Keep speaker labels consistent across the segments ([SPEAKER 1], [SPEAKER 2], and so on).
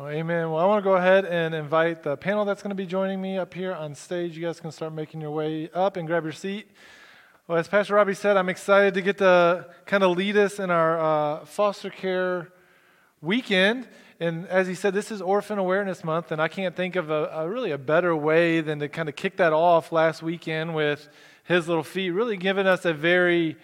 [SPEAKER 1] Well, amen. Well, I want to go ahead and invite the panel that's going to be joining me up here on stage. You guys can start making your way up and grab your seat. Well, as Pastor Robbie said, I'm excited to get to kind of lead us in our uh, foster care weekend. And as he said, this is Orphan Awareness Month, and I can't think of a, a really a better way than to kind of kick that off last weekend with his little feet, really giving us a very,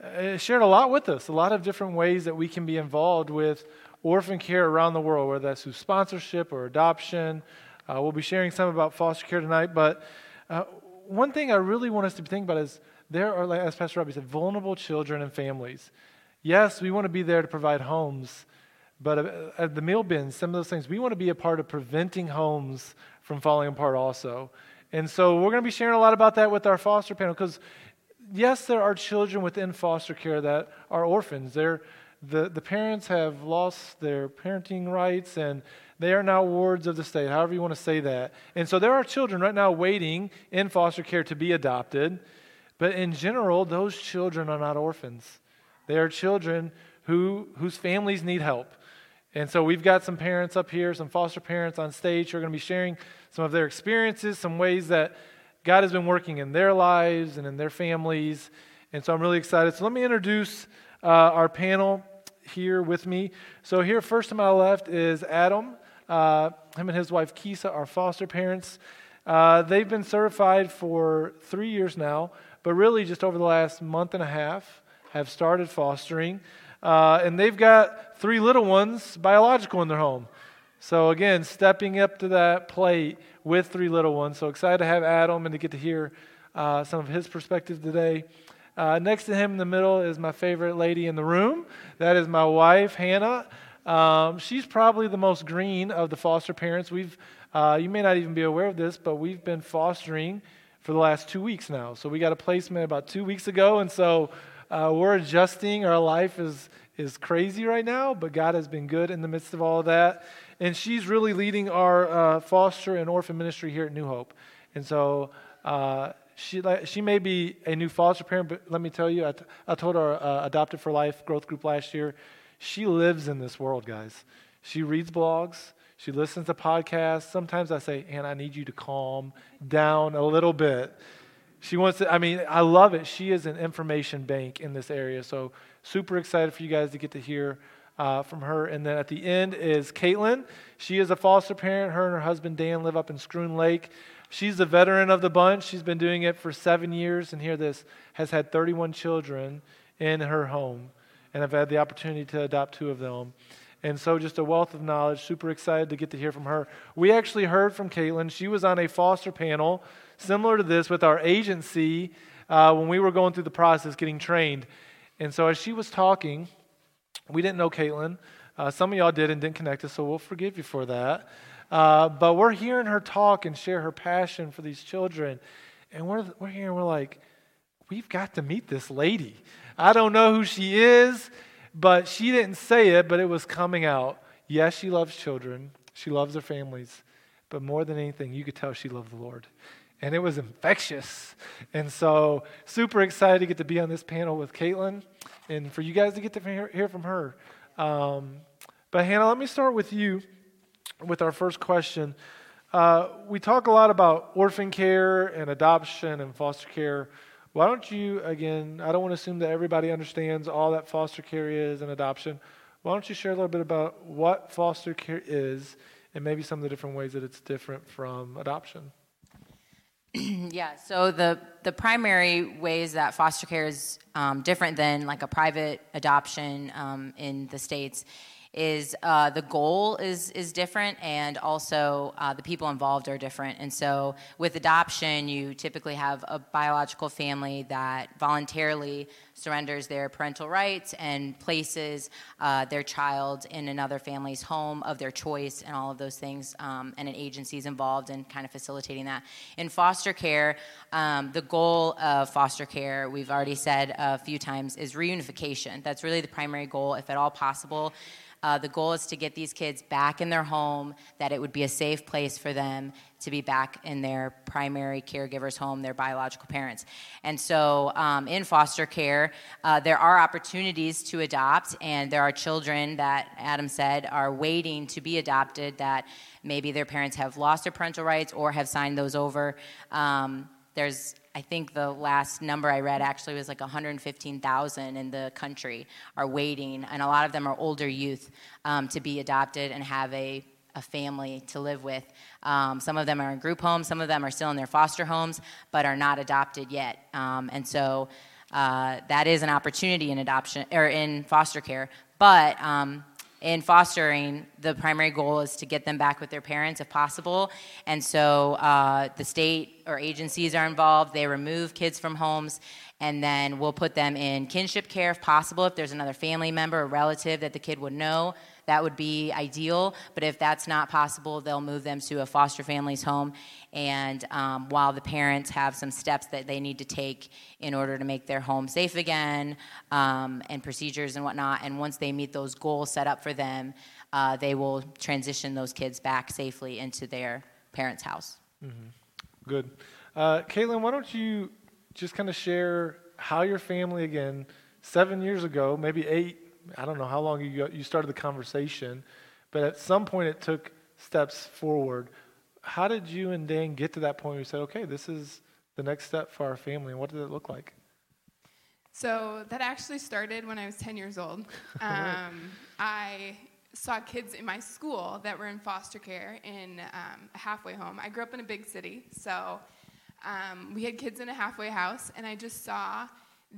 [SPEAKER 1] uh, shared a lot with us, a lot of different ways that we can be involved with orphan care around the world, whether that's through sponsorship or adoption. Uh, we'll be sharing some about foster care tonight, but uh, one thing I really want us to think about is there are, as Pastor Robbie said, vulnerable children and families. Yes, we want to be there to provide homes, but uh, at the meal bins, some of those things, we want to be a part of preventing homes from falling apart also. And so we're going to be sharing a lot about that with our foster panel because, yes, there are children within foster care that are orphans. They're, the, the parents have lost their parenting rights and they are now wards of the state, however you want to say that. And so there are children right now waiting in foster care to be adopted. But in general, those children are not orphans. They are children who, whose families need help. And so we've got some parents up here, some foster parents on stage who are going to be sharing some of their experiences, some ways that God has been working in their lives and in their families. And so I'm really excited. So let me introduce uh, our panel here with me. So, here, first to my left is Adam. Uh, him and his wife Kisa are foster parents. Uh, they've been certified for three years now, but really just over the last month and a half have started fostering. Uh, and they've got three little ones, biological, in their home. So, again, stepping up to that plate with three little ones. So excited to have Adam and to get to hear uh, some of his perspective today. Uh, next to him in the middle is my favorite lady in the room. That is my wife, Hannah. Um, she's probably the most green of the foster parents. We've, uh, you may not even be aware of this, but we've been fostering for the last two weeks now. So we got a placement about two weeks ago, and so uh, we're adjusting. Our life is is crazy right now, but God has been good in the midst of all of that. And she's really leading our uh, foster and orphan ministry here at New Hope. And so uh, she, she may be a new foster parent, but let me tell you, I, t- I told our uh, Adopted for Life growth group last year, she lives in this world, guys. She reads blogs, she listens to podcasts. Sometimes I say, Hannah, I need you to calm down a little bit. She wants to, I mean, I love it. She is an information bank in this area. So, super excited for you guys to get to hear uh, from her. And then at the end is Caitlin. She is a foster parent. Her and her husband Dan live up in Schroon Lake. She's the veteran of the bunch. She's been doing it for seven years, and hear this, has had 31 children in her home. And I've had the opportunity to adopt two of them. And so, just a wealth of knowledge. Super excited to get to hear from her. We actually heard from Caitlin. She was on a foster panel similar to this with our agency uh, when we were going through the process getting trained. And so, as she was talking, we didn't know Caitlin. Uh, some of y'all did and didn't connect us, so we'll forgive you for that. Uh, but we're hearing her talk and share her passion for these children. And we're, we're hearing, we're like, we've got to meet this lady. I don't know who she is, but she didn't say it, but it was coming out. Yes, she loves children, she loves their families, but more than anything, you could tell she loved the Lord. And it was infectious. And so, super excited to get to be on this panel with Caitlin and for you guys to get to hear from her. Um, but, Hannah, let me start with you with our first question. Uh, we talk a lot about orphan care and adoption and foster care. Why don't you, again, I don't want to assume that everybody understands all that foster care is and adoption. Why don't you share a little bit about what foster care is and maybe some of the different ways that it's different from adoption?
[SPEAKER 2] yeah, so the, the primary ways that foster care is um, different than like a private adoption um, in the States is uh, the goal is is different and also uh, the people involved are different. And so with adoption you typically have a biological family that voluntarily surrenders their parental rights and places uh, their child in another family's home of their choice and all of those things um, and an agency is involved in kind of facilitating that. In foster care um, the goal of foster care we've already said a few times is reunification. That's really the primary goal if at all possible uh, the goal is to get these kids back in their home, that it would be a safe place for them, to be back in their primary caregiver's home, their biological parents. And so, um, in foster care, uh, there are opportunities to adopt, and there are children that Adam said are waiting to be adopted that maybe their parents have lost their parental rights or have signed those over. Um, there's I think the last number I read actually was like 115,000 in the country are waiting, and a lot of them are older youth um, to be adopted and have a, a family to live with. Um, some of them are in group homes, some of them are still in their foster homes, but are not adopted yet. Um, and so uh, that is an opportunity in adoption or in foster care. But um, in fostering, the primary goal is to get them back with their parents if possible. And so uh, the state or agencies are involved. They remove kids from homes, and then we'll put them in kinship care if possible. If there's another family member or relative that the kid would know, that would be ideal. But if that's not possible, they'll move them to a foster family's home. And um, while the parents have some steps that they need to take in order to make their home safe again um, and procedures and whatnot, and once they meet those goals set up for them, uh, they will transition those kids back safely into their parents' house.
[SPEAKER 1] Mm-hmm. Good. Uh, Caitlin, why don't you just kind of share how your family, again, seven years ago, maybe eight, I don't know how long you, you started the conversation, but at some point it took steps forward. How did you and Dan get to that point where you said, okay, this is the next step for our family, and what did it look like?
[SPEAKER 3] So that actually started when I was 10 years old. Um, I saw kids in my school that were in foster care in um, a halfway home. I grew up in a big city, so um, we had kids in a halfway house, and I just saw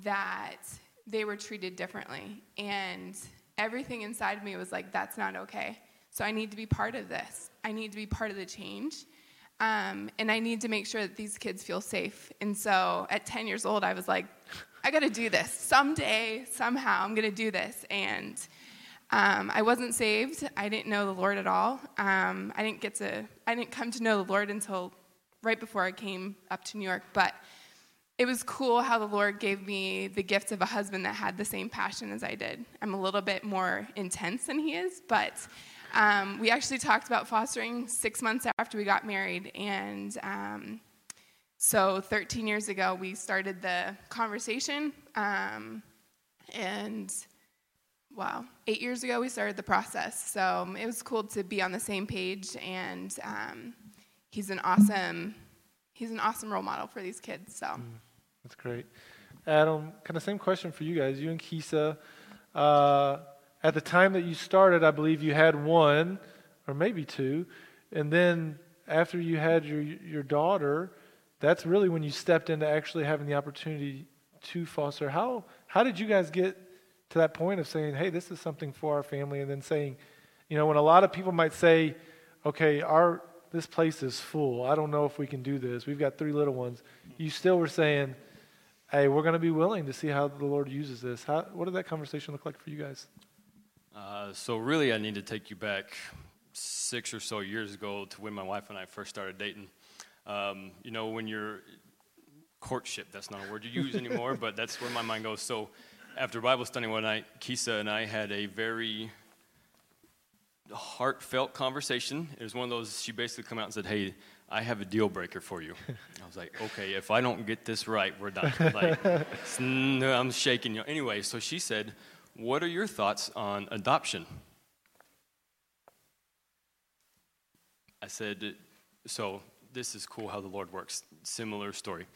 [SPEAKER 3] that they were treated differently. And everything inside me was like, that's not okay. So I need to be part of this. I need to be part of the change. Um, and I need to make sure that these kids feel safe. And so at 10 years old, I was like, I got to do this. Someday, somehow, I'm to do this. And um, I wasn't saved. I didn't know the Lord at all. Um, I didn't get to. I didn't come to know the Lord until right before I came up to New York. But it was cool how the Lord gave me the gift of a husband that had the same passion as I did. I'm a little bit more intense than he is, but um, we actually talked about fostering six months after we got married. And um, so 13 years ago, we started the conversation. Um, and wow, eight years ago, we started the process. So um, it was cool to be on the same page. And um, he's an awesome. He's an awesome role model for these kids. So. Mm.
[SPEAKER 1] That's great. Adam, kind of same question for you guys. You and Kisa, uh, at the time that you started, I believe you had one or maybe two, and then after you had your your daughter, that's really when you stepped into actually having the opportunity to foster. How how did you guys get to that point of saying, "Hey, this is something for our family," and then saying, you know, when a lot of people might say, "Okay, our this place is full. I don't know if we can do this. We've got three little ones." You still were saying hey, we're going to be willing to see how the Lord uses this. How, what did that conversation look like for you guys?
[SPEAKER 4] Uh, so, really, I need to take you back six or so years ago to when my wife and I first started dating. Um, you know, when you're courtship, that's not a word you use anymore, but that's where my mind goes. So, after Bible study one night, Kisa and I had a very heartfelt conversation. It was one of those, she basically come out and said, Hey, I have a deal breaker for you. I was like, okay, if I don't get this right, we're done. Like, I'm shaking you. Anyway, so she said, what are your thoughts on adoption? I said, so this is cool how the Lord works. Similar story.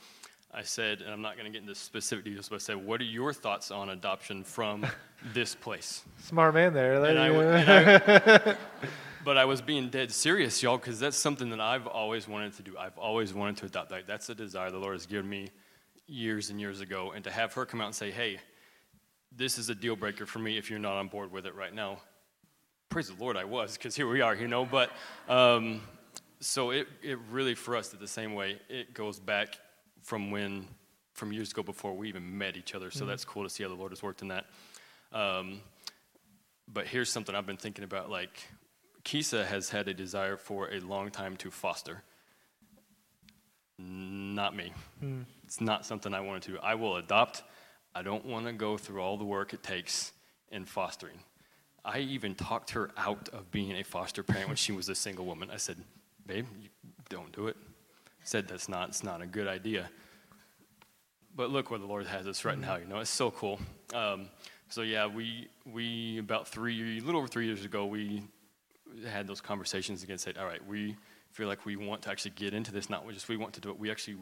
[SPEAKER 4] I said, and I'm not going to get into specific details, but I said, what are your thoughts on adoption from this place?
[SPEAKER 1] Smart man there.
[SPEAKER 4] And I, and I, but I was being dead serious, y'all, because that's something that I've always wanted to do. I've always wanted to adopt. Like, that's a desire the Lord has given me years and years ago. And to have her come out and say, hey, this is a deal breaker for me if you're not on board with it right now. Praise the Lord, I was, because here we are, you know. But um, so it, it really, for us, the same way, it goes back from when, from years ago before we even met each other. So mm-hmm. that's cool to see how the Lord has worked in that. Um, but here's something I've been thinking about like, Kisa has had a desire for a long time to foster. Not me. Mm. It's not something I wanted to. I will adopt. I don't want to go through all the work it takes in fostering. I even talked her out of being a foster parent when she was a single woman. I said, babe, don't do it. I Said that's not, it's not a good idea. But look where the Lord has us right now. You know, it's so cool. Um, so yeah, we we about three, a little over three years ago, we had those conversations again. Said, all right, we feel like we want to actually get into this. Not just we want to do it. We actually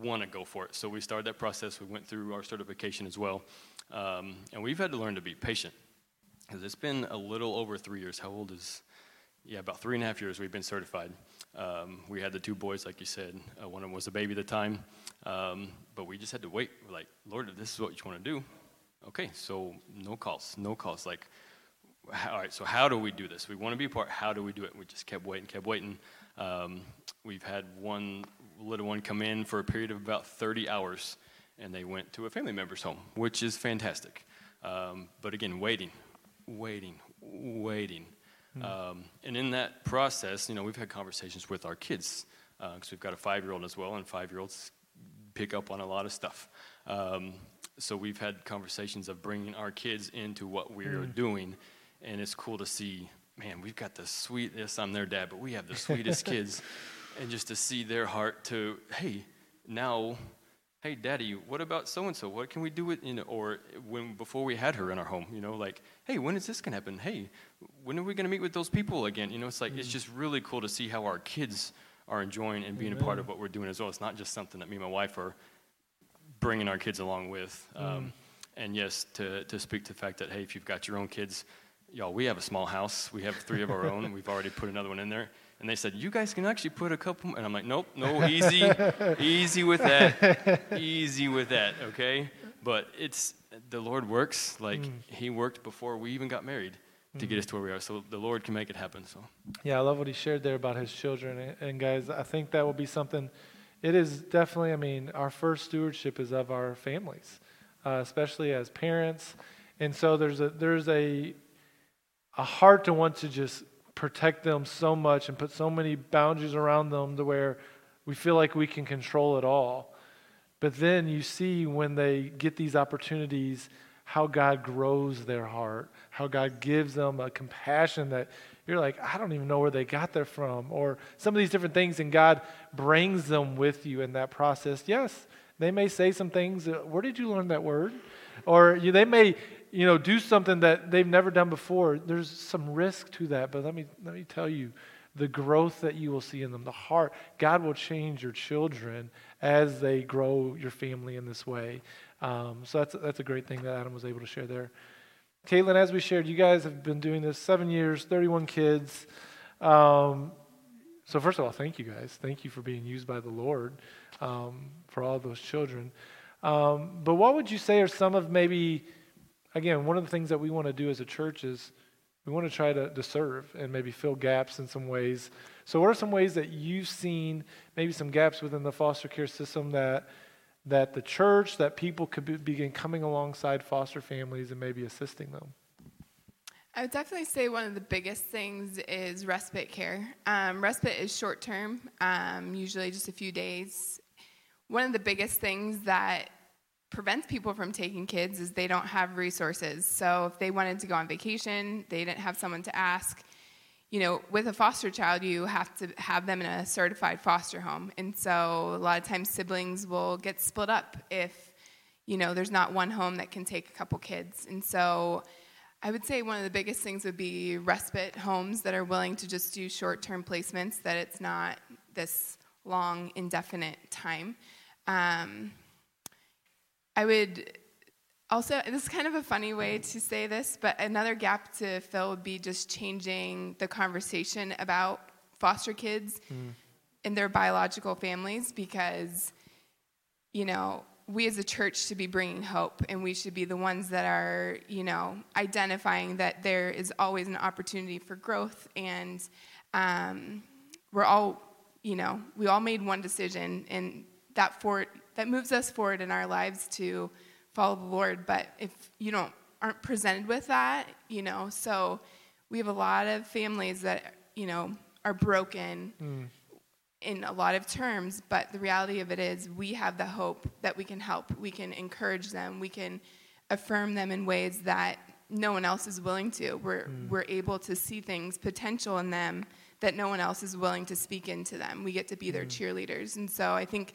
[SPEAKER 4] want to go for it. So we started that process. We went through our certification as well, um, and we've had to learn to be patient because it's been a little over three years. How old is? Yeah, about three and a half years we've been certified. Um, we had the two boys, like you said. Uh, one of them was a baby at the time, um, but we just had to wait. We're like, Lord, if this is what you want to do, okay. So no calls, no calls. Like, all right. So how do we do this? We want to be a part. How do we do it? We just kept waiting, kept waiting. Um, we've had one little one come in for a period of about 30 hours, and they went to a family member's home, which is fantastic. Um, but again, waiting, waiting, waiting. Mm-hmm. Um, and in that process, you know, we've had conversations with our kids because uh, we've got a five-year-old as well, and five-year-olds pick up on a lot of stuff. Um, so we've had conversations of bringing our kids into what we're mm. doing, and it's cool to see. Man, we've got the sweetest. I'm their dad, but we have the sweetest kids, and just to see their heart to, hey, now hey daddy what about so and so what can we do with you know or when before we had her in our home you know like hey when is this going to happen hey when are we going to meet with those people again you know it's like mm. it's just really cool to see how our kids are enjoying and being Amen. a part of what we're doing as well it's not just something that me and my wife are bringing our kids along with um, mm. and yes to, to speak to the fact that hey if you've got your own kids y'all we have a small house we have three of our own we've already put another one in there and they said, You guys can actually put a couple. And I'm like, Nope, no, easy, easy with that. Easy with that, okay? But it's the Lord works like mm. He worked before we even got married to get mm. us to where we are. So the Lord can make it happen. So
[SPEAKER 1] yeah, I love what He shared there about His children. And guys, I think that will be something. It is definitely. I mean, our first stewardship is of our families, uh, especially as parents. And so there's a there's a a heart to want to just protect them so much and put so many boundaries around them to where we feel like we can control it all. But then you see when they get these opportunities how God grows their heart, how God gives them a compassion that you're like, I don't even know where they got that from, or some of these different things, and God brings them with you in that process. Yes, they may say some things, where did you learn that word? Or they may you know, do something that they've never done before, there's some risk to that. But let me, let me tell you, the growth that you will see in them, the heart, God will change your children as they grow your family in this way. Um, so that's, that's a great thing that Adam was able to share there. Caitlin, as we shared, you guys have been doing this seven years, 31 kids. Um, so, first of all, thank you guys. Thank you for being used by the Lord um, for all those children. Um, but what would you say are some of maybe again, one of the things that we want to do as a church is we want to try to, to serve and maybe fill gaps in some ways. So, what are some ways that you've seen maybe some gaps within the foster care system that that the church, that people could be, begin coming alongside foster families and maybe assisting them?
[SPEAKER 3] I would definitely say one of the biggest things is respite care. Um, respite is short term, um, usually just a few days. One of the biggest things that prevents people from taking kids is they don't have resources. So if they wanted to go on vacation, they didn't have someone to ask. You know, with a foster child, you have to have them in a certified foster home. And so a lot of times siblings will get split up if, you know, there's not one home that can take a couple kids. And so I would say one of the biggest things would be respite homes that are willing to just do short term placements, that it's not this long, indefinite time. Um, I would also, this is kind of a funny way to say this, but another gap to fill would be just changing the conversation about foster kids mm. and their biological families because, you know, we as a church should be bringing hope and we should be the ones that are, you know, identifying that there is always an opportunity for growth and um, we're all, you know, we all made one decision and that for that moves us forward in our lives to follow the Lord. But if you don't aren't presented with that, you know, so we have a lot of families that you know are broken mm. in a lot of terms. But the reality of it is, we have the hope that we can help, we can encourage them, we can affirm them in ways that no one else is willing to. We're mm. we're able to see things potential in them that no one else is willing to speak into them. We get to be their cheerleaders. And so I think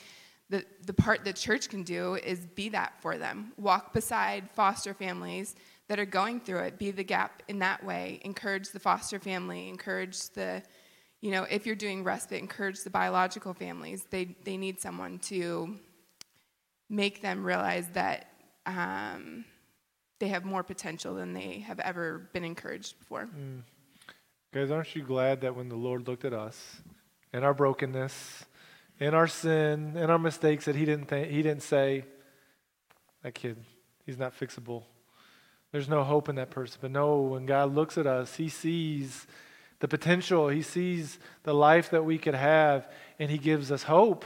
[SPEAKER 3] the, the part the church can do is be that for them. Walk beside foster families that are going through it, be the gap in that way. Encourage the foster family, encourage the, you know, if you're doing respite, encourage the biological families. They, they need someone to make them realize that um, they have more potential than they have ever been encouraged before.
[SPEAKER 1] Guys, aren't you glad that when the Lord looked at us and our brokenness, and our sin, and our mistakes, that He didn't th- He didn't say, "That kid, he's not fixable. There's no hope in that person." But no, when God looks at us, He sees the potential. He sees the life that we could have, and He gives us hope.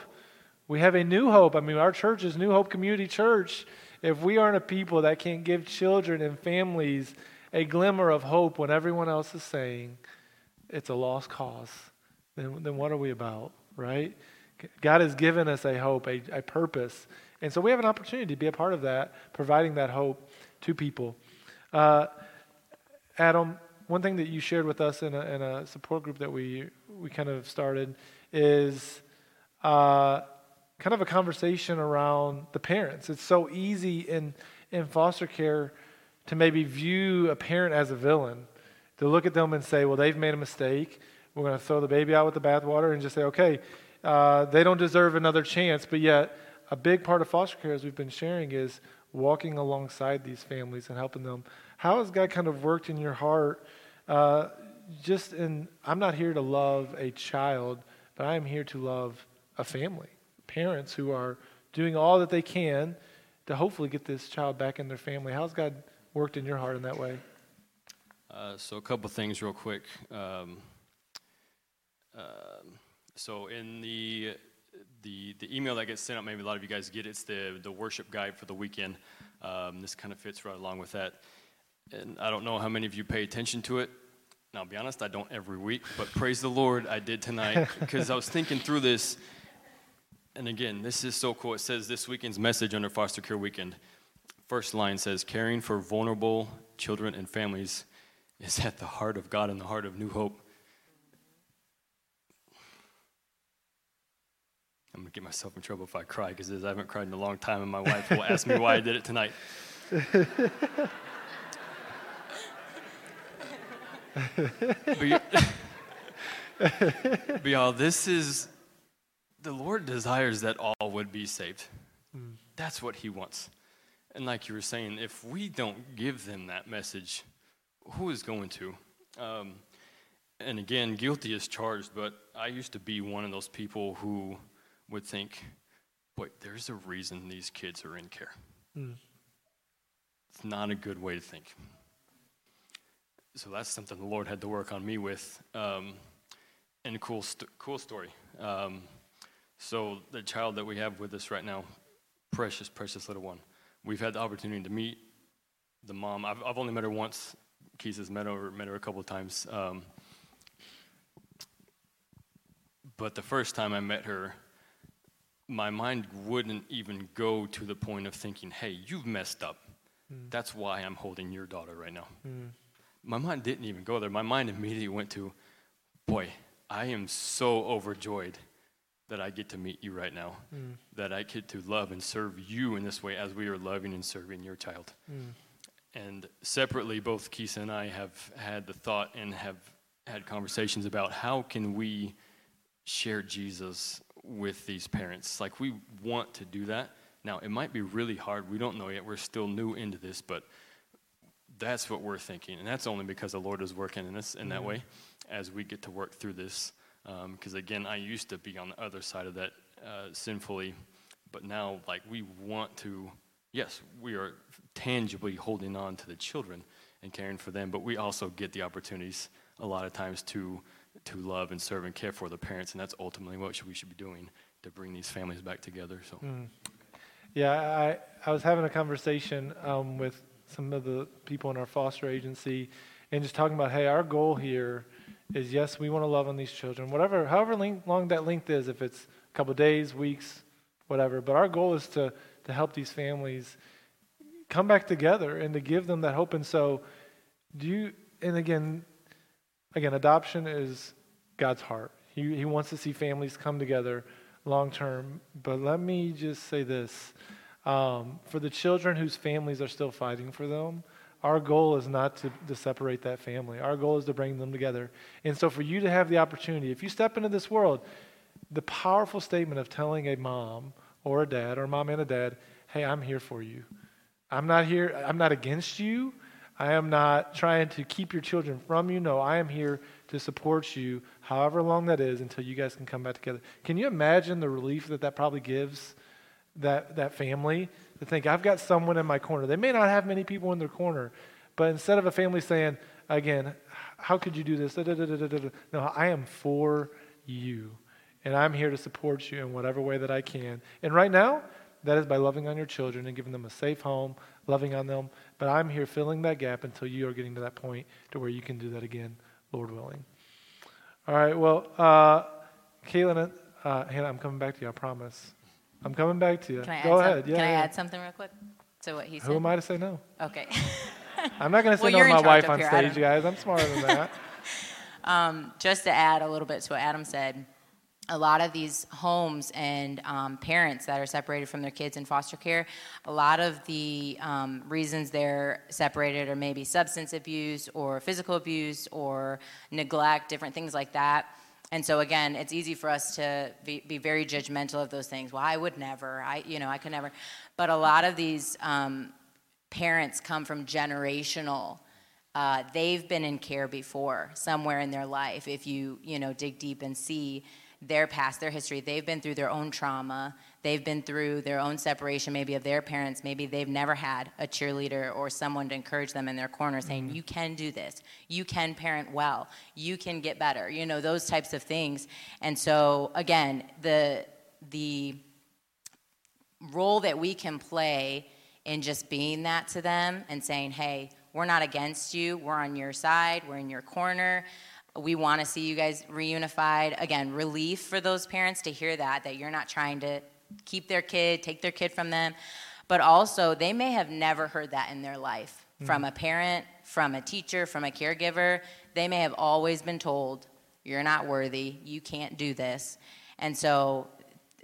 [SPEAKER 1] We have a new hope. I mean, our church is New Hope Community Church. If we aren't a people that can give children and families a glimmer of hope when everyone else is saying it's a lost cause, then, then what are we about, right? God has given us a hope, a, a purpose. And so we have an opportunity to be a part of that, providing that hope to people. Uh, Adam, one thing that you shared with us in a, in a support group that we, we kind of started is uh, kind of a conversation around the parents. It's so easy in, in foster care to maybe view a parent as a villain, to look at them and say, well, they've made a mistake. We're going to throw the baby out with the bathwater and just say, okay, uh, they don't deserve another chance. But yet, a big part of foster care, as we've been sharing, is walking alongside these families and helping them. How has God kind of worked in your heart? Uh, just in, I'm not here to love a child, but I am here to love a family, parents who are doing all that they can to hopefully get this child back in their family. How's God worked in your heart in that way?
[SPEAKER 4] Uh, so a couple things real quick. Um, um, so in the the the email that gets sent out, maybe a lot of you guys get it, it's the the worship guide for the weekend. Um, this kind of fits right along with that. And I don't know how many of you pay attention to it. And I'll be honest, I don't every week, but praise the Lord, I did tonight because I was thinking through this. And again, this is so cool. It says this weekend's message under Foster Care Weekend. First line says, caring for vulnerable children and families is at the heart of God and the heart of New Hope. I'm going to get myself in trouble if I cry because I haven't cried in a long time, and my wife will ask me why I did it tonight. but, you, but y'all, this is the Lord desires that all would be saved. That's what He wants. And like you were saying, if we don't give them that message, who is going to? Um, and again, guilty is charged, but I used to be one of those people who would think, boy, there's a reason these kids are in care. It's not a good way to think. So that's something the Lord had to work on me with. Um, and a cool, st- cool story. Um, so the child that we have with us right now, precious, precious little one. We've had the opportunity to meet the mom. I've, I've only met her once. Kisa has met her, met her a couple of times. Um, but the first time I met her, my mind wouldn't even go to the point of thinking, hey, you've messed up. Mm. That's why I'm holding your daughter right now. Mm. My mind didn't even go there. My mind immediately went to, boy, I am so overjoyed that I get to meet you right now, mm. that I get to love and serve you in this way as we are loving and serving your child. And separately, both Kisa and I have had the thought and have had conversations about how can we share Jesus with these parents. Like we want to do that. Now, it might be really hard. We don't know yet. We're still new into this, but that's what we're thinking. And that's only because the Lord is working in us in that way as we get to work through this. Because again, I used to be on the other side of that uh, sinfully, but now, like, we want to, yes, we are tangibly holding on to the children and caring for them, but we also get the opportunities a lot of times to to love and serve and care for the parents, and that's ultimately what we should be doing to bring these families back together. So.
[SPEAKER 1] Yeah, I, I was having a conversation um, with some of the people in our foster agency and just talking about, hey, our goal here is yes, we want to love on these children, whatever, however long that length is, if it's a couple days, weeks, whatever. But our goal is to, to help these families come back together and to give them that hope. And so, do you, and again, again, adoption is God's heart. He, he wants to see families come together long term. But let me just say this um, for the children whose families are still fighting for them, our goal is not to, to separate that family. Our goal is to bring them together. And so, for you to have the opportunity, if you step into this world, the powerful statement of telling a mom or a dad, or a mom and a dad, hey, I'm here for you. I'm not here, I'm not against you. I am not trying to keep your children from you. No, I am here to support you, however long that is, until you guys can come back together. Can you imagine the relief that that probably gives that, that family to think, I've got someone in my corner? They may not have many people in their corner, but instead of a family saying, again, how could you do this? No, I am for you. And I'm here to support you in whatever way that I can. And right now, that is by loving on your children and giving them a safe home, loving on them. But I'm here filling that gap until you are getting to that point to where you can do that again, Lord willing. All right, well, uh, Caitlin, uh, Hannah, I'm coming back to you, I promise. I'm coming back to you.
[SPEAKER 2] Can I
[SPEAKER 1] Go
[SPEAKER 2] add
[SPEAKER 1] ahead.
[SPEAKER 2] Some,
[SPEAKER 1] yeah,
[SPEAKER 2] can I
[SPEAKER 1] yeah.
[SPEAKER 2] add something real quick to what he said?
[SPEAKER 1] Who am I to say no?
[SPEAKER 2] Okay.
[SPEAKER 1] I'm not going to say
[SPEAKER 2] Well,
[SPEAKER 1] no to my wife on
[SPEAKER 2] here,
[SPEAKER 1] stage, you guys. I'm smarter than that.
[SPEAKER 2] um, just to add a little bit to what Adam said, a lot of these homes and um, parents that are separated from their kids in foster care, a lot of the um, reasons they're separated are maybe substance abuse or physical abuse or neglect, different things like that. And so again, it's easy for us to be, be very judgmental of those things. Well, I would never. I, you know, I could never. But a lot of these um, parents come from generational uh, they've been in care before somewhere in their life if you you know dig deep and see their past their history. They've been through their own trauma. They've been through their own separation maybe of their parents. Maybe they've never had a cheerleader or someone to encourage them in their corner saying mm-hmm. you can do this. You can parent well. You can get better. You know those types of things. And so again the the role that we can play in just being that to them and saying, hey, we're not against you, we're on your side, we're in your corner. We want to see you guys reunified. Again, relief for those parents to hear that, that you're not trying to keep their kid, take their kid from them. But also, they may have never heard that in their life mm-hmm. from a parent, from a teacher, from a caregiver. They may have always been told, you're not worthy, you can't do this. And so,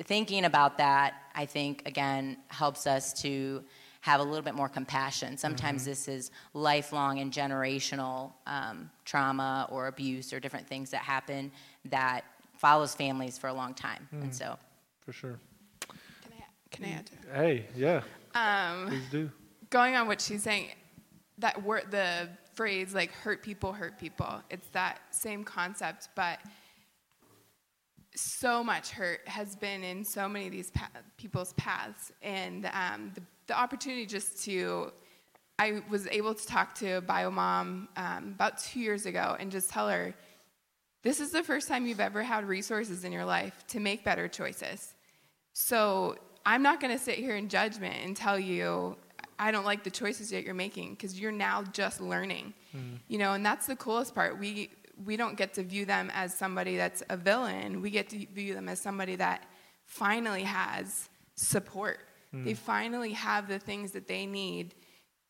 [SPEAKER 2] thinking about that, I think, again, helps us to have a little bit more compassion. Sometimes this is lifelong and generational um, trauma or abuse or different things that happen that follows families for a long time. And so,
[SPEAKER 1] For sure.
[SPEAKER 3] Can I, can I add to it?
[SPEAKER 1] Hey, yeah,
[SPEAKER 3] Um,
[SPEAKER 1] please do.
[SPEAKER 3] going on what she's saying, that word, the phrase like hurt people, hurt people, it's that same concept, but so much hurt has been in so many of these pa- people's paths. And um, the, the opportunity just to, I was able to talk to a bio mom um, about two years ago and just tell her, this is the first time you've ever had resources in your life to make better choices. So I'm not going to sit here in judgment and tell you I don't like the choices that you're making because you're now just learning. You know, and that's the coolest part. We we don't get to view them as somebody that's a villain. We get to view them as somebody that finally has support. Mm. They finally have the things that they need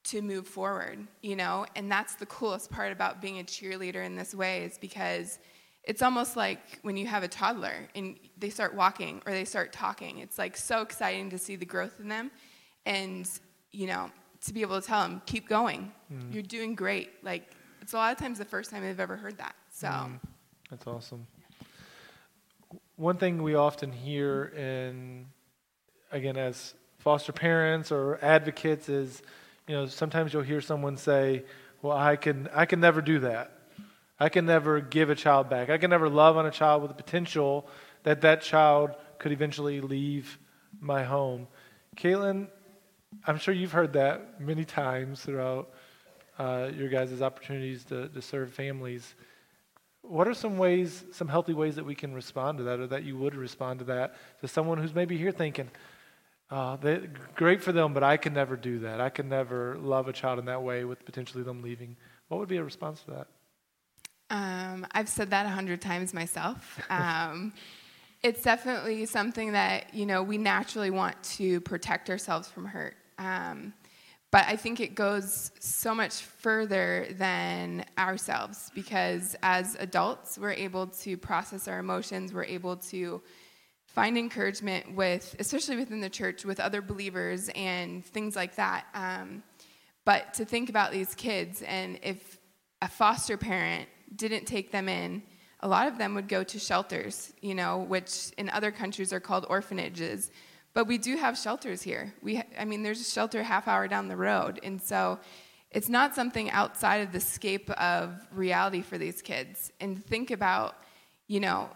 [SPEAKER 3] to move forward, you know? And that's the coolest part about being a cheerleader in this way is because it's almost like when you have a toddler and they start walking or they start talking. It's like so exciting to see the growth in them and, you know, to be able to tell them, keep going. Mm. You're doing great. Like, it's a lot of times the first time they've ever heard that. So, mm.
[SPEAKER 1] That's awesome. One thing we often hear and again, as foster parents or advocates is, you know, sometimes you'll hear someone say, "Well, I can, I can never do that. I can never give a child back. I can never love on a child with the potential that that child could eventually leave my home." Caitlin, I'm sure you've heard that many times throughout uh, your guys' opportunities to, to serve families. What are some ways, some healthy ways that we can respond to that, or that you would respond to that, to someone who's maybe here thinking, oh, they, great for them, but I can never do that. I can never love a child in that way with potentially them leaving. What would be a response to that?
[SPEAKER 3] Um, I've said that a hundred times myself. Um, it's definitely something that you know we naturally want to protect ourselves from hurt. Um, but I think it goes so much further than ourselves because as adults, we're able to process our emotions, we're able to find encouragement with, especially within the church, with other believers and things like that. Um, but to think about these kids, and if a foster parent didn't take them in, a lot of them would go to shelters, you know, which in other countries are called orphanages. But we do have shelters here. We, I mean, there's a shelter half hour down the road, and so it's not something outside of the scape of reality for these kids. And think about, you know,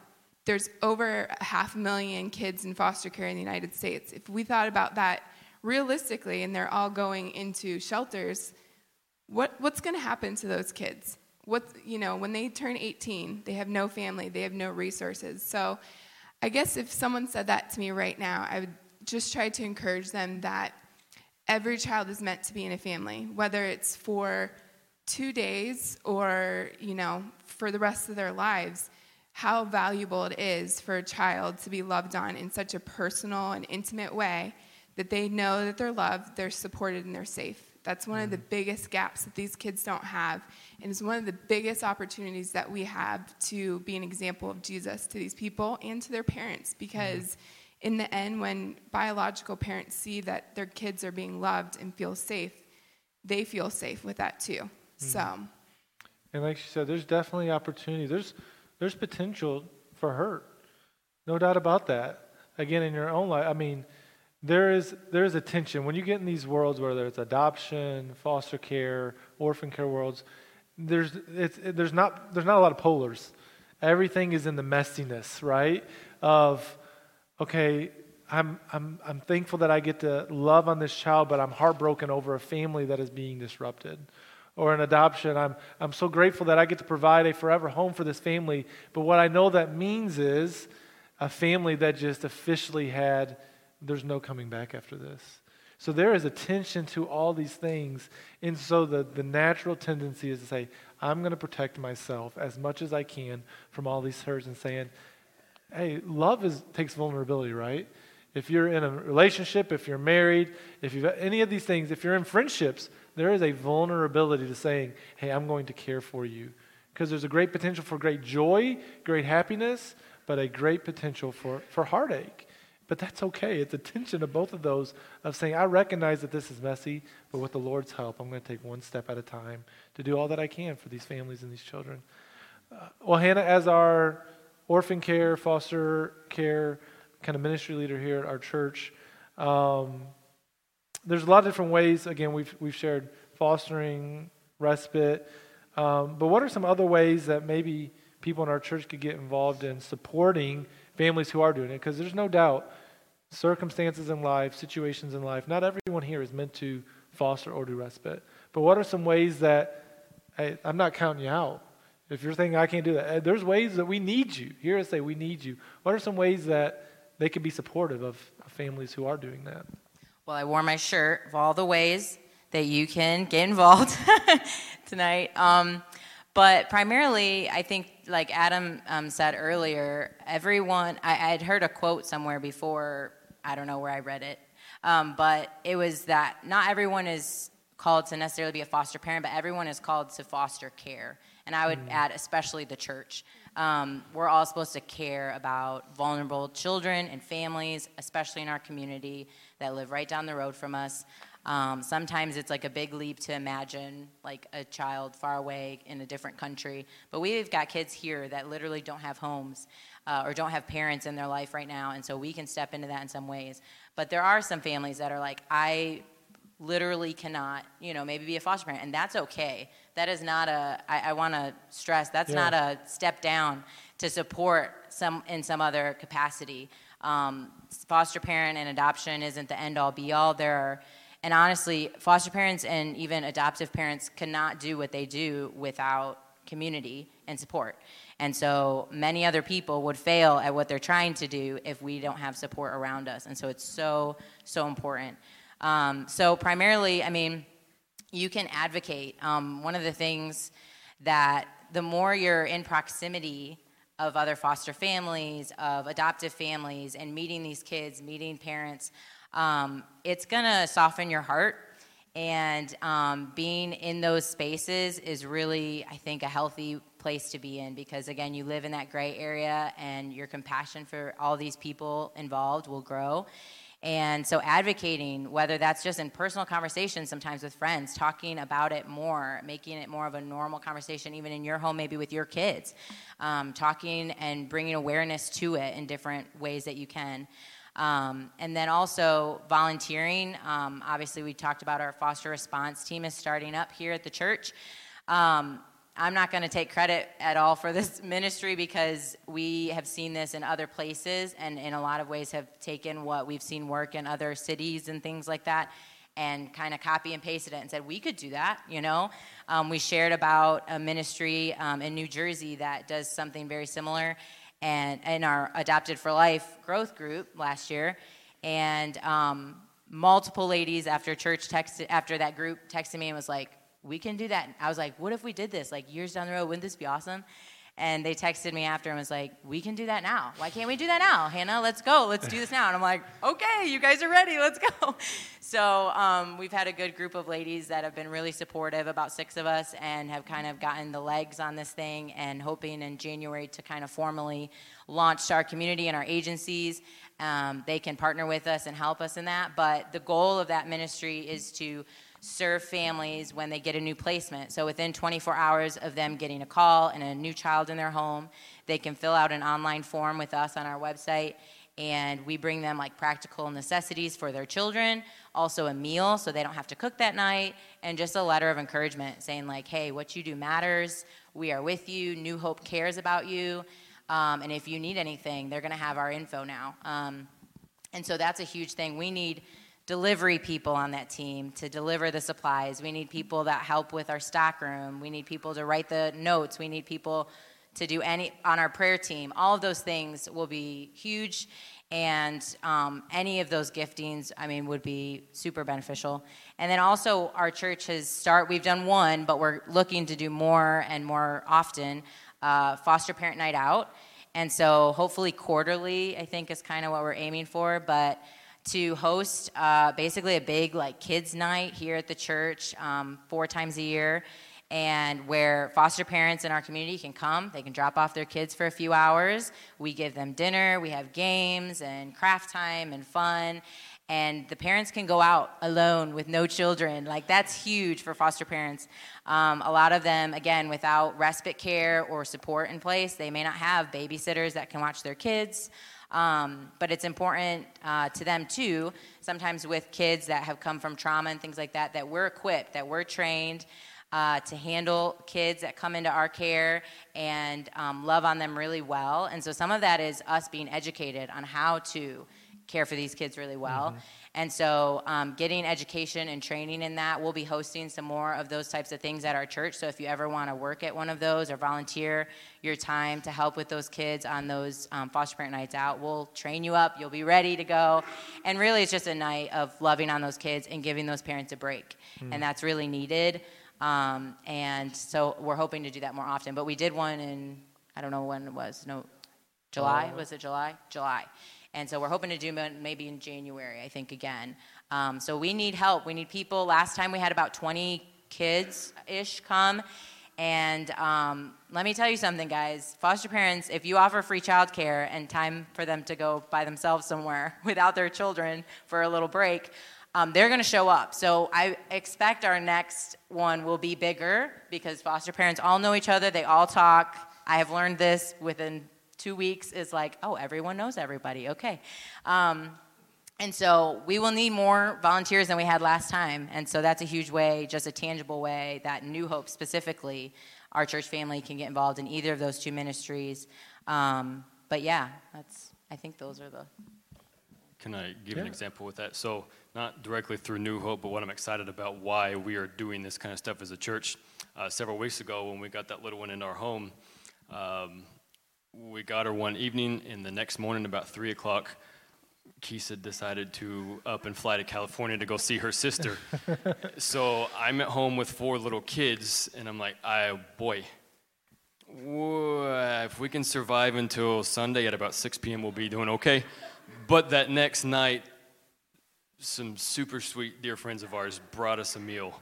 [SPEAKER 3] there's over a half a million kids in foster care in the United States. If we thought about that realistically, and they're all going into shelters, what, what's going to happen to those kids? What, you know, when they turn 18, they have no family, they have no resources. So, I guess if someone said that to me right now, I would just try to encourage them that every child is meant to be in a family, whether it's for two days or, you know, for the rest of their lives. How valuable it is for a child to be loved on in such a personal and intimate way that they know that they're loved, they're supported, and they're safe. That's one of the mm. biggest gaps that these kids don't have. And it's one of the biggest opportunities that we have to be an example of Jesus to these people and to their parents because. Mm-hmm in the end, when biological parents see that their kids are being loved and feel safe, they feel safe with that too. Mm-hmm. So,
[SPEAKER 1] and like she said, there's definitely opportunity. There's there's potential for hurt, no doubt about that. Again, in your own life, I mean, there is there is a tension when you get in these worlds, whether it's adoption, foster care, orphan care worlds. There's it's there's not there's not a lot of polars. Everything is in the messiness, right? Of okay, I'm, I'm, I'm thankful that I get to love on this child, but I'm heartbroken over a family that is being disrupted. Or an adoption, I'm, I'm so grateful that I get to provide a forever home for this family. But what I know that means is a family that just officially had, there's no coming back after this. So there is a tension to all these things. And so the, the natural tendency is to say, I'm going to protect myself as much as I can from all these hurts and saying, hey, love is, takes vulnerability, right? If you're in a relationship, if you're married, if you've any of these things, if you're in friendships, there is a vulnerability to saying, hey, I'm going to care for you. Because there's a great potential for great joy, great happiness, but a great potential for, for heartache. But that's okay. It's a tension of both of those of saying, I recognize that this is messy, but with the Lord's help, I'm going to take one step at a time to do all that I can for these families and these children. Uh, well, Hannah, as our orphan care, foster care, kind of ministry leader here at our church. Um, there's a lot of different ways. Again, we've we've shared fostering, respite, um, but what are some other ways that maybe people in our church could get involved in supporting families who are doing it? Because there's no doubt circumstances in life, situations in life. Not everyone here is meant to foster or do respite. But what are some ways that I'm not counting you out? If you're thinking, I can't do that, eh, there's ways that we need you. Here I say, we need you. What are some ways that they can be supportive of families who are doing that?
[SPEAKER 2] Well, I wore my shirt of all the ways that you can get involved tonight. Um, but primarily, I think, like Adam um, said earlier, everyone, I, had heard a quote somewhere before, I don't know where I read it, um, but it was that not everyone is called to necessarily be a foster parent, but everyone is called to foster care and I would mm. add especially the church. Um, we're all supposed to care about vulnerable children and families, especially in our community that live right down the road from us. Um, sometimes it's like a big leap to imagine like a child far away in a different country, but we've got kids here that literally don't have homes uh, or don't have parents in their life right now, and so we can step into that in some ways. But there are some families that are like, I literally cannot, you know, maybe be a foster parent, and that's okay. That is not a. I, I want to stress that's yeah. not a step down to support some in some other capacity. Um, foster parent and adoption isn't the end all be all. There are, and honestly, foster parents and even adoptive parents cannot do what they do without community and support. And so many other people would fail at what they're trying to do if we don't have support around us. And so it's so, so important. Um, so, primarily, I mean, you can advocate. Um, one of the things that the more you're in proximity of other foster families, of adoptive families, and meeting these kids, meeting parents, um, it's gonna soften your heart And um, being in those spaces is really, I think, a healthy place to be in because, again, you live in that gray area and your compassion for all these people involved will grow. And so, advocating, whether that's just in personal conversations, sometimes with friends, talking about it more, making it more of a normal conversation, even in your home, maybe with your kids, um, talking and bringing awareness to it in different ways that you can. Um, and then also volunteering. Um, obviously, we talked about our foster response team is starting up here at the church. Um, I'm not going to take credit at all for this ministry because we have seen this in other places and in a lot of ways have taken what we've seen work in other cities and things like that and kind of copy and pasted it and said we could do that you know? Um, we shared about a ministry um, in new jersey that does something very similar and in our adopted for life growth group last year. And um, multiple ladies after church texted after that group texted me and was like we can do that. I was like, what if we did this like years down the road? Wouldn't this be awesome? And they texted me after and was like, we can do that now. Why can't we do that now? Hannah, let's go. Let's do this now. And I'm like, okay, you guys are ready. Let's go. So um, we've had a good group of ladies that have been really supportive, about six of us, and have kind of gotten the legs on this thing and hoping in January to kind of formally launch our community and our agencies. Um, they can partner with us and help us in that. But the goal of that ministry is to serve families when they get a new placement. So within 24 hours of them getting a call and a new child in their home, they can fill out an online form with us on our website and we bring them like practical necessities for their children, also a meal so they don't have to cook that night, and just a letter of encouragement saying like, "Hey, what you do matters. We are with you. New Hope cares about you, um, and if you need anything, they're going to have our info now." Um, and so that's a huge thing. We need delivery people on that team to deliver the supplies. We need people that help with our stock room. We need people to write the notes. We need people to do any on our prayer team. All of those things will be huge, and um, any of those giftings, I mean, would be super beneficial. And then also, our church has start. We've done one, but we're looking to do more and more often. Uh, foster parent night out, and so hopefully quarterly, I think is kind of what we're aiming for, but to host uh, basically a big like kids night here at the church um, four times a year and where foster parents in our community can come. They can drop off their kids for a few hours. We give them dinner. We have games and craft time and fun. And the parents can go out alone with no children. Like that's huge for foster parents. Um, a lot of them again without respite care or support in place they may not have babysitters that can watch their kids um, but it's important uh, to them too, sometimes with kids that have come from trauma and things like that, that we're equipped, that we're trained uh, to handle kids that come into our care and um, love on them really well. And so some of that is us being educated on how to care for these kids really well. Mm-hmm. And so, um, getting education and training in that, we'll be hosting some more of those types of things at our church. So, if you ever want to work at one of those or volunteer your time to help with those kids on those um, foster parent nights out, we'll train you up. You'll be ready to go. And really, it's just a night of loving on those kids and giving those parents a break. Mm. And that's really needed. Um, and so, we're hoping to do that more often. But we did one in, I don't know when it was, no, July? Was it July? July. And so we're hoping to do maybe in January, I think, again. Um, so we need help. We need people. Last time we had about 20 kids ish come. And um, let me tell you something, guys. Foster parents, if you offer free childcare and time for them to go by themselves somewhere without their children for a little break, um, they're going to show up. So I expect our next one will be bigger because foster parents all know each other, they all talk. I have learned this within two weeks is like, oh, everyone knows everybody. Okay. Um, and so we will need more volunteers than we had last time. And so that's a huge way, just a tangible way that New Hope specifically, our church family can get involved in either of those two ministries. Um, but yeah, that's, I think those are the.
[SPEAKER 4] Can I give yeah. an example with that? So, not directly through New Hope, but what I'm excited about why we are doing this kind of stuff as a church. Uh, several weeks ago, when we got that little one in our home, um, we got her one evening, and the next morning, about 3 o'clock, Kisa decided to up and fly to California to go see her sister. so I'm at home with four little kids, and I'm like, oh boy, if we can survive until Sunday at about 6 p.m., we'll be doing okay. But that next night, some super sweet dear friends of ours brought us a meal.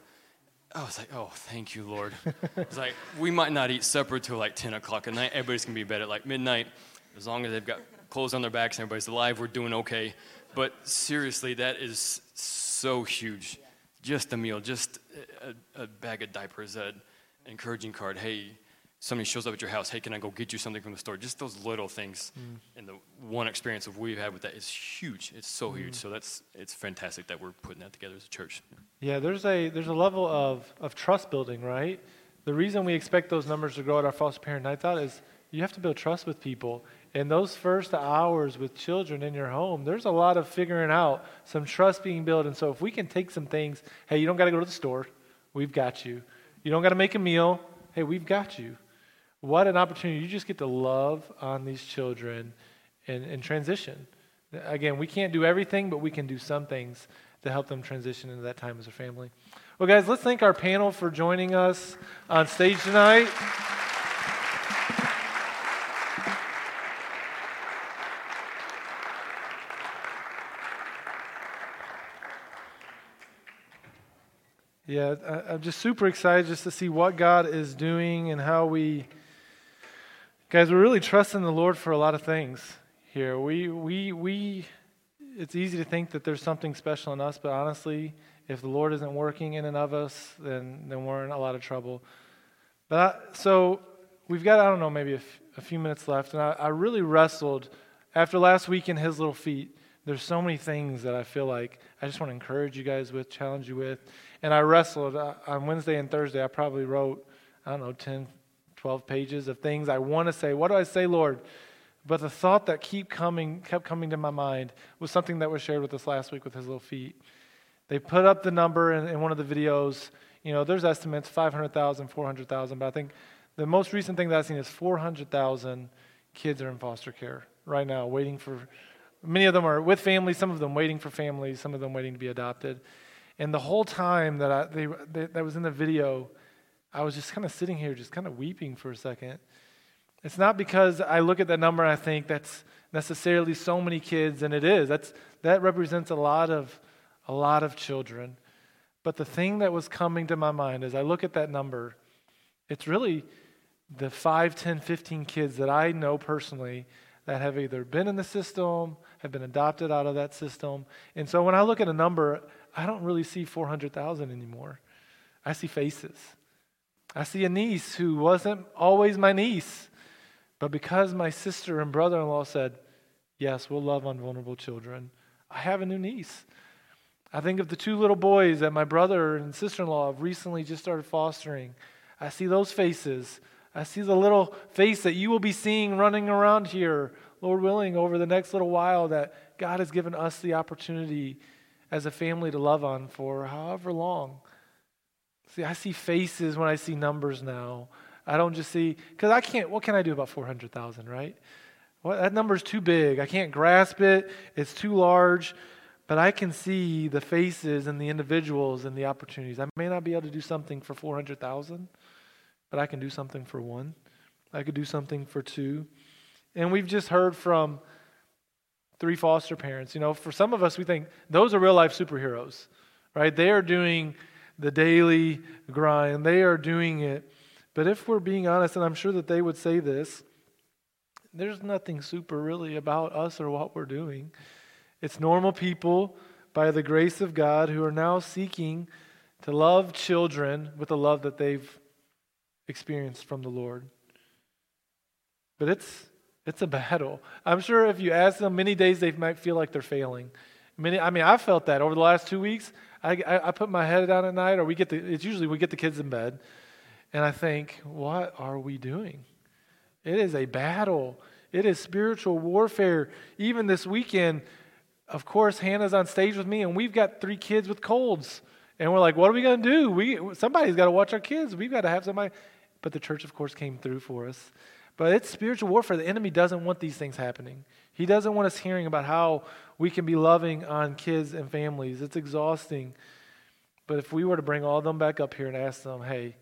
[SPEAKER 4] I was like, oh, thank you, Lord. it's like, we might not eat supper till like 10 o'clock at night. Everybody's going to be bed at like midnight. As long as they've got clothes on their backs and everybody's alive, we're doing okay. But seriously, that is so huge. Just a meal, just a, a bag of diapers, an encouraging card. Hey, somebody shows up at your house, hey, can I go get you something from the store? Just those little things. Mm. And the one experience of we've had with that is huge. It's so mm. huge. So that's it's fantastic that we're putting that together as a church.
[SPEAKER 1] Yeah, there's a there's a level of, of trust building, right? The reason we expect those numbers to grow at our foster parent nights out is you have to build trust with people. And those first hours with children in your home, there's a lot of figuring out, some trust being built. And so if we can take some things, hey, you don't got to go to the store, we've got you. You don't got to make a meal, hey, we've got you. What an opportunity. You just get to love on these children and, and transition. Again, we can't do everything, but we can do some things to help them transition into that time as a family. Well, guys, let's thank our panel for joining us on stage tonight. Yeah, I, am just super excited just to see what God is doing and how we, guys, we're really trusting the Lord for a lot of things here. We, we, we, it's easy to think that there's something special in us, but honestly, if the Lord isn't working in and of us, then, then we're in a lot of trouble. But I, so we've got, I don't know, maybe a, f- a few minutes left, and I, I really wrestled after last week in His Little Feet. There's so many things that I feel like I just want to encourage you guys with, challenge you with. And I wrestled uh, on Wednesday and Thursday. I probably wrote, I don't know, 10, 12 pages of things I want to say. What do I say, Lord? But the thought that keep coming, kept coming to my mind was something that was shared with us last week with his little feet. They put up the number in, in one of the videos. You know, there's estimates 500,000, 400,000, but I think the most recent thing that I've seen is 400,000 kids are in foster care right now, waiting for. Many of them are with families, some of them waiting for families, some of them waiting to be adopted. And the whole time that I they, they, that was in the video, I was just kind of sitting here, just kind of weeping for a second. It's not because I look at that number and I think that's necessarily so many kids, and it is. That's that represents a lot of a lot of children. But the thing that was coming to my mind as I look at that number, it's really the 5, 10, 15 kids that I know personally that have either been in the system, have been adopted out of that system. And so when I look at a number, I don't really see 400,000 anymore. I see faces. I see a niece who wasn't always my niece, but because my sister and brother in law said, Yes, we'll love on vulnerable children, I have a new niece. I think of the two little boys that my brother and sister in law have recently just started fostering. I see those faces. I see the little face that you will be seeing running around here, Lord willing, over the next little while that God has given us the opportunity as a family to love on for however long. See, I see faces when I see numbers now. I don't just see, because I can't, what can I do about 400,000, right? Well, that number's too big. I can't grasp it, it's too large. But I can see the faces and the individuals and the opportunities. I may not be able to do something for 400,000, but I can do something for one. I could do something for two. And we've just heard from three foster parents. You know, for some of us, we think those are real life superheroes, right? They are doing the daily grind, they are doing it. But if we're being honest, and I'm sure that they would say this, there's nothing super really about us or what we're doing. It's normal people by the grace of God who are now seeking to love children with the love that they've experienced from the Lord. But it's it's a battle. I'm sure if you ask them, many days they might feel like they're failing. Many, I mean, I felt that over the last two weeks. I, I, put my head down at night, or we get the, it's usually we get the kids in bed, and I think, what are we doing? It is a battle. It is spiritual warfare. Even this weekend, of course, Hannah's on stage with me, and we've got three kids with colds. And we're like, what are we going to do? We, somebody's got to watch our kids. We've got to have somebody. But the church, of course, came through for us. But it's spiritual warfare. The enemy doesn't want these things happening. He doesn't want us hearing about how we can be loving on kids and families. It's exhausting. But if we were to bring all of them back up here and ask them, hey,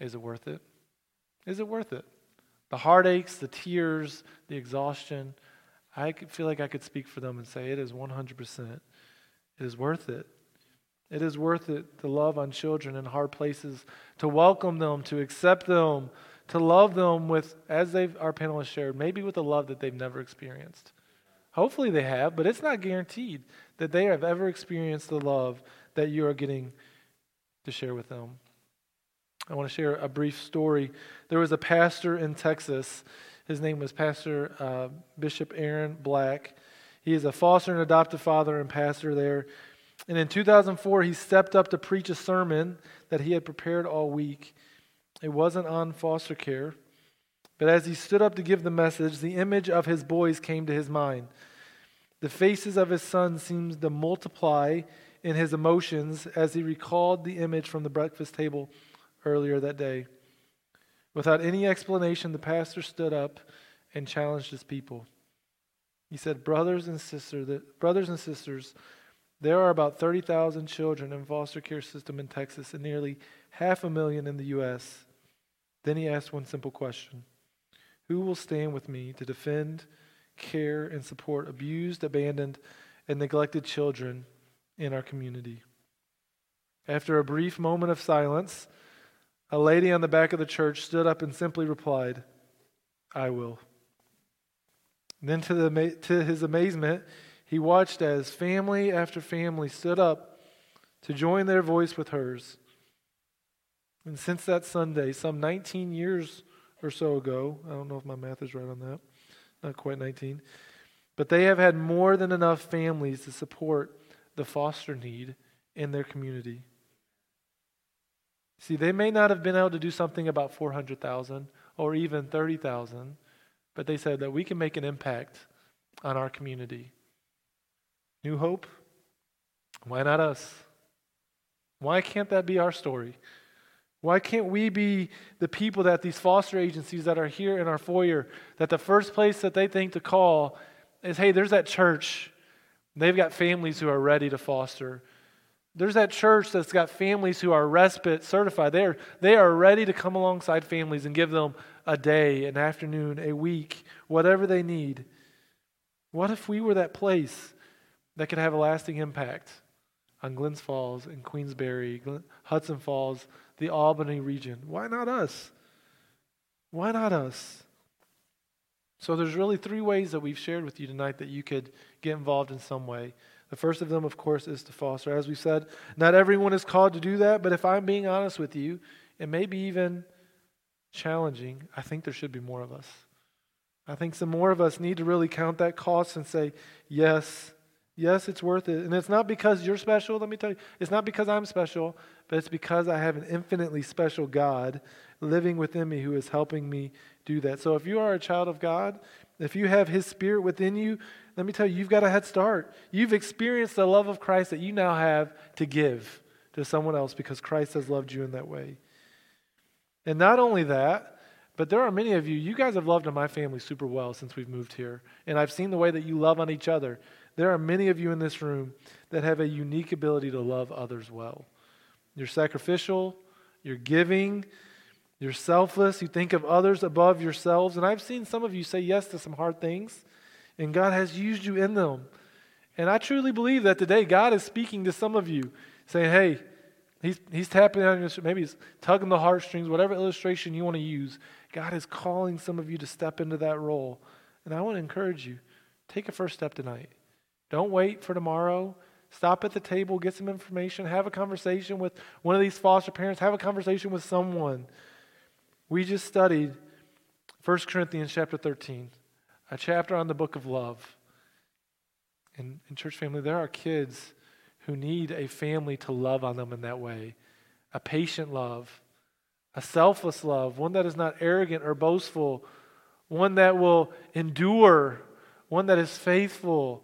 [SPEAKER 1] is it worth it? Is it worth it? The heartaches, the tears, the exhaustion, I feel like I could speak for them and say it is 100%. It is worth it. It is worth it to love on children in hard places, to welcome them, to accept them, to love them with, as they've, our panelists shared, maybe with a love that they've never experienced. Hopefully they have, but it's not guaranteed that they have ever experienced the love that you are getting to share with them. I want to share a brief story. There was a pastor in Texas. His name was Pastor uh, Bishop Aaron Black. He is a foster and adoptive father and pastor there. And in 2004, he stepped up to preach a sermon that he had prepared all week. It wasn't on foster care. But as he stood up to give the message, the image of his boys came to his mind. The faces of his sons seemed to multiply in his emotions as he recalled the image from the breakfast table earlier that day. Without any explanation, the pastor stood up and challenged his people. He said, "Brothers and sisters, brothers and sisters, there are about 30,000 children in foster care system in Texas and nearly half a million in the US." Then he asked one simple question. Who will stand with me to defend, care, and support abused, abandoned, and neglected children in our community? After a brief moment of silence, a lady on the back of the church stood up and simply replied, I will. And then, to, the, to his amazement, he watched as family after family stood up to join their voice with hers. And since that Sunday, some 19 years or so ago, I don't know if my math is right on that, not quite 19, but they have had more than enough families to support the foster need in their community. See, they may not have been able to do something about 400,000 or even 30,000, but they said that we can make an impact on our community. New Hope, why not us? Why can't that be our story? Why can't we be the people that these foster agencies that are here in our foyer, that the first place that they think to call is, hey, there's that church. They've got families who are ready to foster. There's that church that's got families who are respite certified. They are, they are ready to come alongside families and give them a day, an afternoon, a week, whatever they need. What if we were that place that could have a lasting impact on Glens Falls and Queensbury, Hudson Falls, the Albany region? Why not us? Why not us? So there's really three ways that we've shared with you tonight that you could get involved in some way. The first of them, of course, is to foster. As we said, not everyone is called to do that, but if I'm being honest with you, it may be even challenging. I think there should be more of us. I think some more of us need to really count that cost and say, yes, yes, it's worth it. And it's not because you're special, let me tell you. It's not because I'm special, but it's because I have an infinitely special God living within me who is helping me do that. So if you are a child of God, if you have His Spirit within you, let me tell you, you've got a head start. You've experienced the love of Christ that you now have to give to someone else because Christ has loved you in that way. And not only that, but there are many of you, you guys have loved on my family super well since we've moved here. And I've seen the way that you love on each other. There are many of you in this room that have a unique ability to love others well. You're sacrificial, you're giving, you're selfless, you think of others above yourselves. And I've seen some of you say yes to some hard things and God has used you in them. And I truly believe that today God is speaking to some of you, saying, hey, he's, he's tapping on your, maybe he's tugging the heartstrings, whatever illustration you want to use. God is calling some of you to step into that role. And I want to encourage you take a first step tonight. Don't wait for tomorrow. Stop at the table, get some information, have a conversation with one of these foster parents, have a conversation with someone. We just studied 1 Corinthians chapter 13 a chapter on the book of love. And in church family, there are kids who need a family to love on them in that way a patient love, a selfless love, one that is not arrogant or boastful, one that will endure, one that is faithful.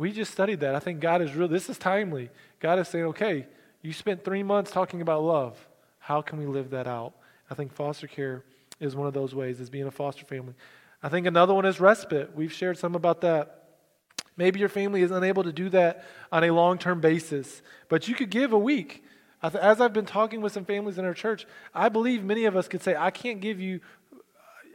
[SPEAKER 1] We just studied that. I think God is real. This is timely. God is saying, okay, you spent three months talking about love. How can we live that out? I think foster care is one of those ways, as being a foster family. I think another one is respite. We've shared some about that. Maybe your family is unable to do that on a long term basis, but you could give a week. As I've been talking with some families in our church, I believe many of us could say, I can't give you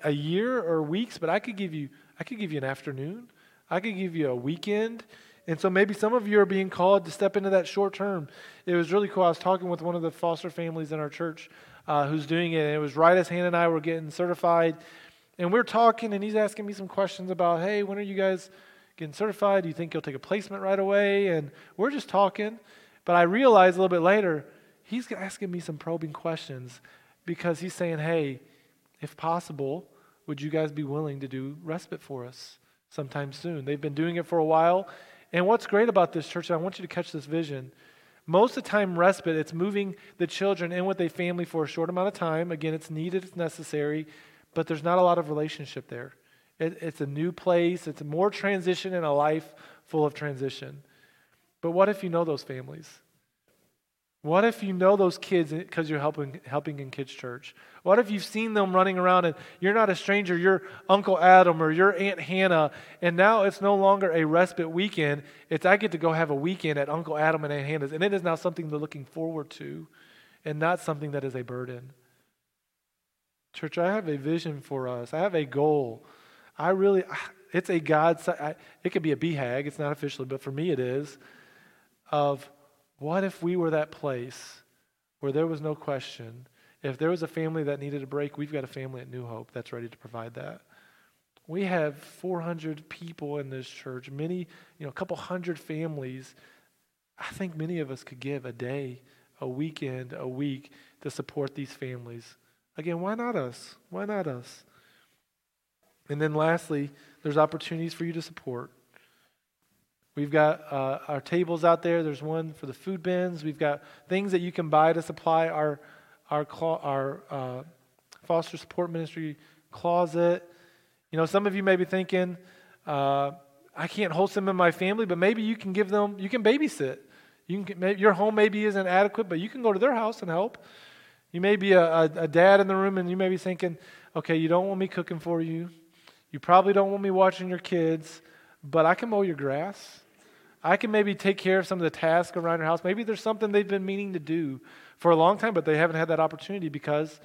[SPEAKER 1] a year or weeks, but I could give you, I could give you an afternoon. I could give you a weekend. And so maybe some of you are being called to step into that short term. It was really cool. I was talking with one of the foster families in our church uh, who's doing it, and it was right as Hannah and I were getting certified. And we're talking, and he's asking me some questions about, hey, when are you guys getting certified? Do you think you'll take a placement right away? And we're just talking. But I realized a little bit later, he's asking me some probing questions because he's saying, hey, if possible, would you guys be willing to do respite for us sometime soon? They've been doing it for a while. And what's great about this church, I want you to catch this vision. Most of the time, respite, it's moving the children in with a family for a short amount of time. Again, it's needed, it's necessary, but there's not a lot of relationship there. It, it's a new place, it's more transition in a life full of transition. But what if you know those families? What if you know those kids because you're helping, helping in kids' church? What if you've seen them running around and you're not a stranger, you're Uncle Adam or you're Aunt Hannah, and now it's no longer a respite weekend. It's I get to go have a weekend at Uncle Adam and Aunt Hannah's, and it is now something they're looking forward to and not something that is a burden. Church, I have a vision for us, I have a goal. I really, it's a God, it could be a BHAG, it's not officially, but for me it is, of what if we were that place where there was no question? If there was a family that needed a break, we've got a family at New Hope that's ready to provide that. We have 400 people in this church, many, you know, a couple hundred families. I think many of us could give a day, a weekend, a week to support these families. Again, why not us? Why not us? And then lastly, there's opportunities for you to support. We've got uh, our tables out there. There's one for the food bins. We've got things that you can buy to supply our our our uh, foster support ministry closet. You know, some of you may be thinking, uh, I can't host them in my family, but maybe you can give them. You can babysit. You can maybe, your home maybe isn't adequate, but you can go to their house and help. You may be a, a, a dad in the room, and you may be thinking, okay, you don't want me cooking for you. You probably don't want me watching your kids, but I can mow your grass. I can maybe take care of some of the tasks around your house. Maybe there's something they've been meaning to do for a long time, but they haven't had that opportunity because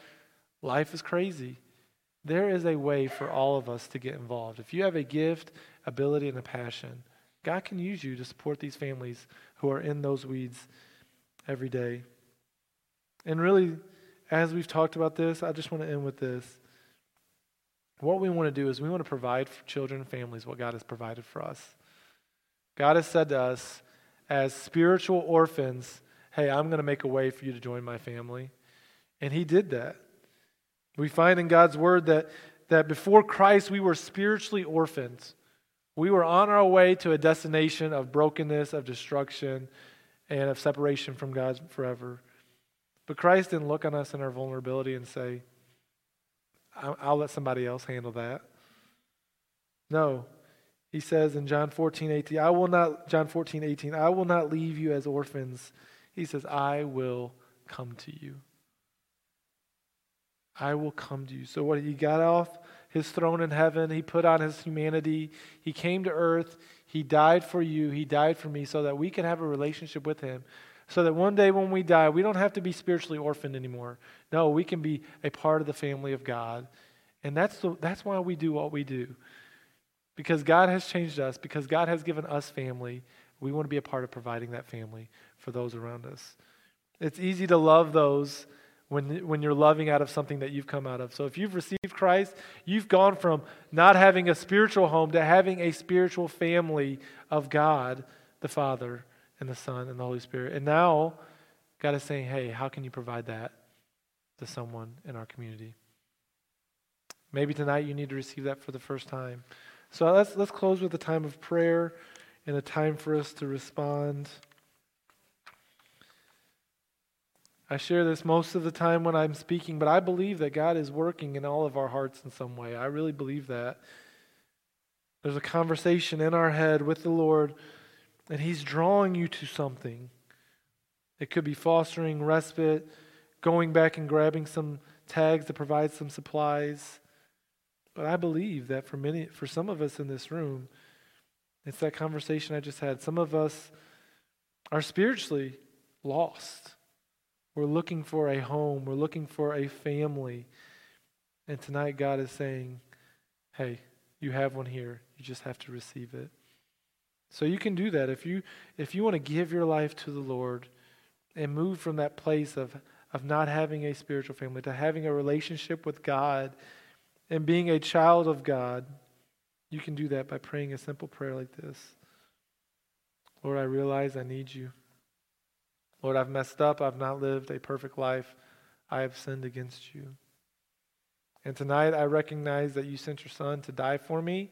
[SPEAKER 1] life is crazy. There is a way for all of us to get involved. If you have a gift, ability, and a passion, God can use you to support these families who are in those weeds every day. And really, as we've talked about this, I just want to end with this. What we want to do is we want to provide for children and families what God has provided for us. God has said to us, as spiritual orphans, hey, I'm going to make a way for you to join my family. And He did that. We find in God's Word that, that before Christ, we were spiritually orphans. We were on our way to a destination of brokenness, of destruction, and of separation from God forever. But Christ didn't look on us in our vulnerability and say, I'll, let somebody else handle that. No, he says in John 14, 18, I will not, John 14, 18, I will not leave you as orphans. He says, I will come to you. I will come to you. So what he got off his throne in heaven, he put on his humanity, he came to earth, he died for you, he died for me so that we can have a relationship with him. So that one day when we die, we don't have to be spiritually orphaned anymore. No, we can be a part of the family of God. And that's, the, that's why we do what we do. Because God has changed us, because God has given us family, we want to be a part of providing that family for those around us. It's easy to love those when, when you're loving out of something that you've come out of. So if you've received Christ, you've gone from not having a spiritual home to having a spiritual family of God, the Father, and the Son, and the Holy Spirit. And now, God is saying, hey, how can you provide that to someone in our community? Maybe tonight you need to receive that for the first time. So let's, let's close with a time of prayer and a time for us to respond. I share this most of the time when I'm speaking, but I believe that God is working in all of our hearts in some way. I really believe that. There's a conversation in our head with the Lord, and He's drawing you to something. It could be fostering respite, going back and grabbing some tags to provide some supplies. But I believe that for many, for some of us in this room, it's that conversation I just had. Some of us are spiritually lost. We're looking for a home, we're looking for a family. And tonight, God is saying, hey, you have one here. You just have to receive it. So you can do that if you if you want to give your life to the Lord and move from that place of of not having a spiritual family to having a relationship with God and being a child of God, you can do that by praying a simple prayer like this. Lord, I realize I need you. Lord, I've messed up. I've not lived a perfect life. I have sinned against you. And tonight I recognize that you sent your son to die for me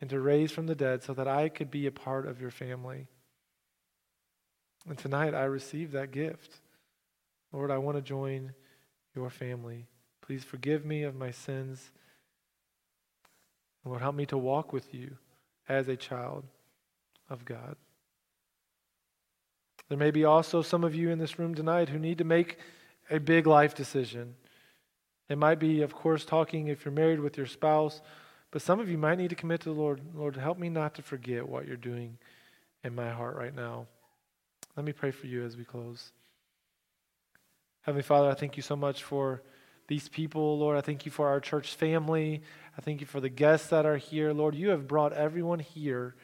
[SPEAKER 1] and to raise from the dead so that I could be a part of your family. And tonight I receive that gift. Lord, I want to join your family. Please forgive me of my sins. Lord, help me to walk with you as a child of God. There may be also some of you in this room tonight who need to make a big life decision. It might be, of course, talking if you're married with your spouse, but some of you might need to commit to the Lord. Lord, help me not to forget what you're doing in my heart right now. Let me pray for you as we close. Heavenly Father, I thank you so much for these people, Lord. I thank you for our church family. I thank you for the guests that are here. Lord, you have brought everyone here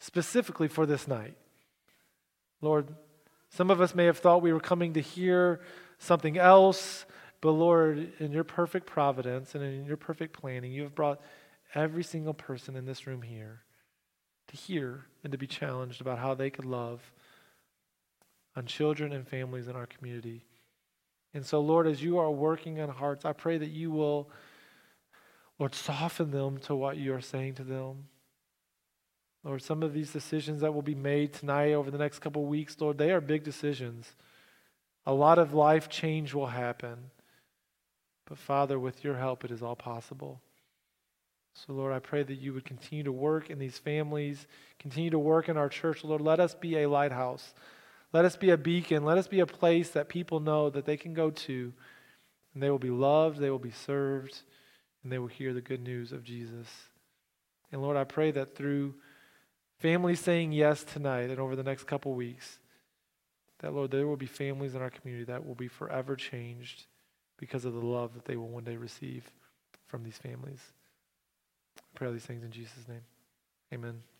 [SPEAKER 1] specifically for this night. Lord, some of us may have thought we were coming to hear something else, but Lord, in your perfect providence and in your perfect planning, you have brought every single person in this room here to hear and to be challenged about how they could love on children and families in our community. And so, Lord, as you are working on hearts, I pray that you will, Lord, soften them to what you are saying to them. Lord, some of these decisions that will be made tonight over the next couple weeks, Lord, they are big decisions. A lot of life change will happen. But Father, with your help, it is all possible. So, Lord, I pray that you would continue to work in these families, continue to work in our church. Lord, let us be a lighthouse. Let us be a beacon. Let us be a place that people know that they can go to, and they will be loved, they will be served, and they will hear the good news of Jesus. And Lord, I pray that through families saying yes tonight and over the next couple weeks, that, Lord, there will be families in our community that will be forever changed because of the love that they will one day receive from these families. I pray all these things in Jesus' name. Amen.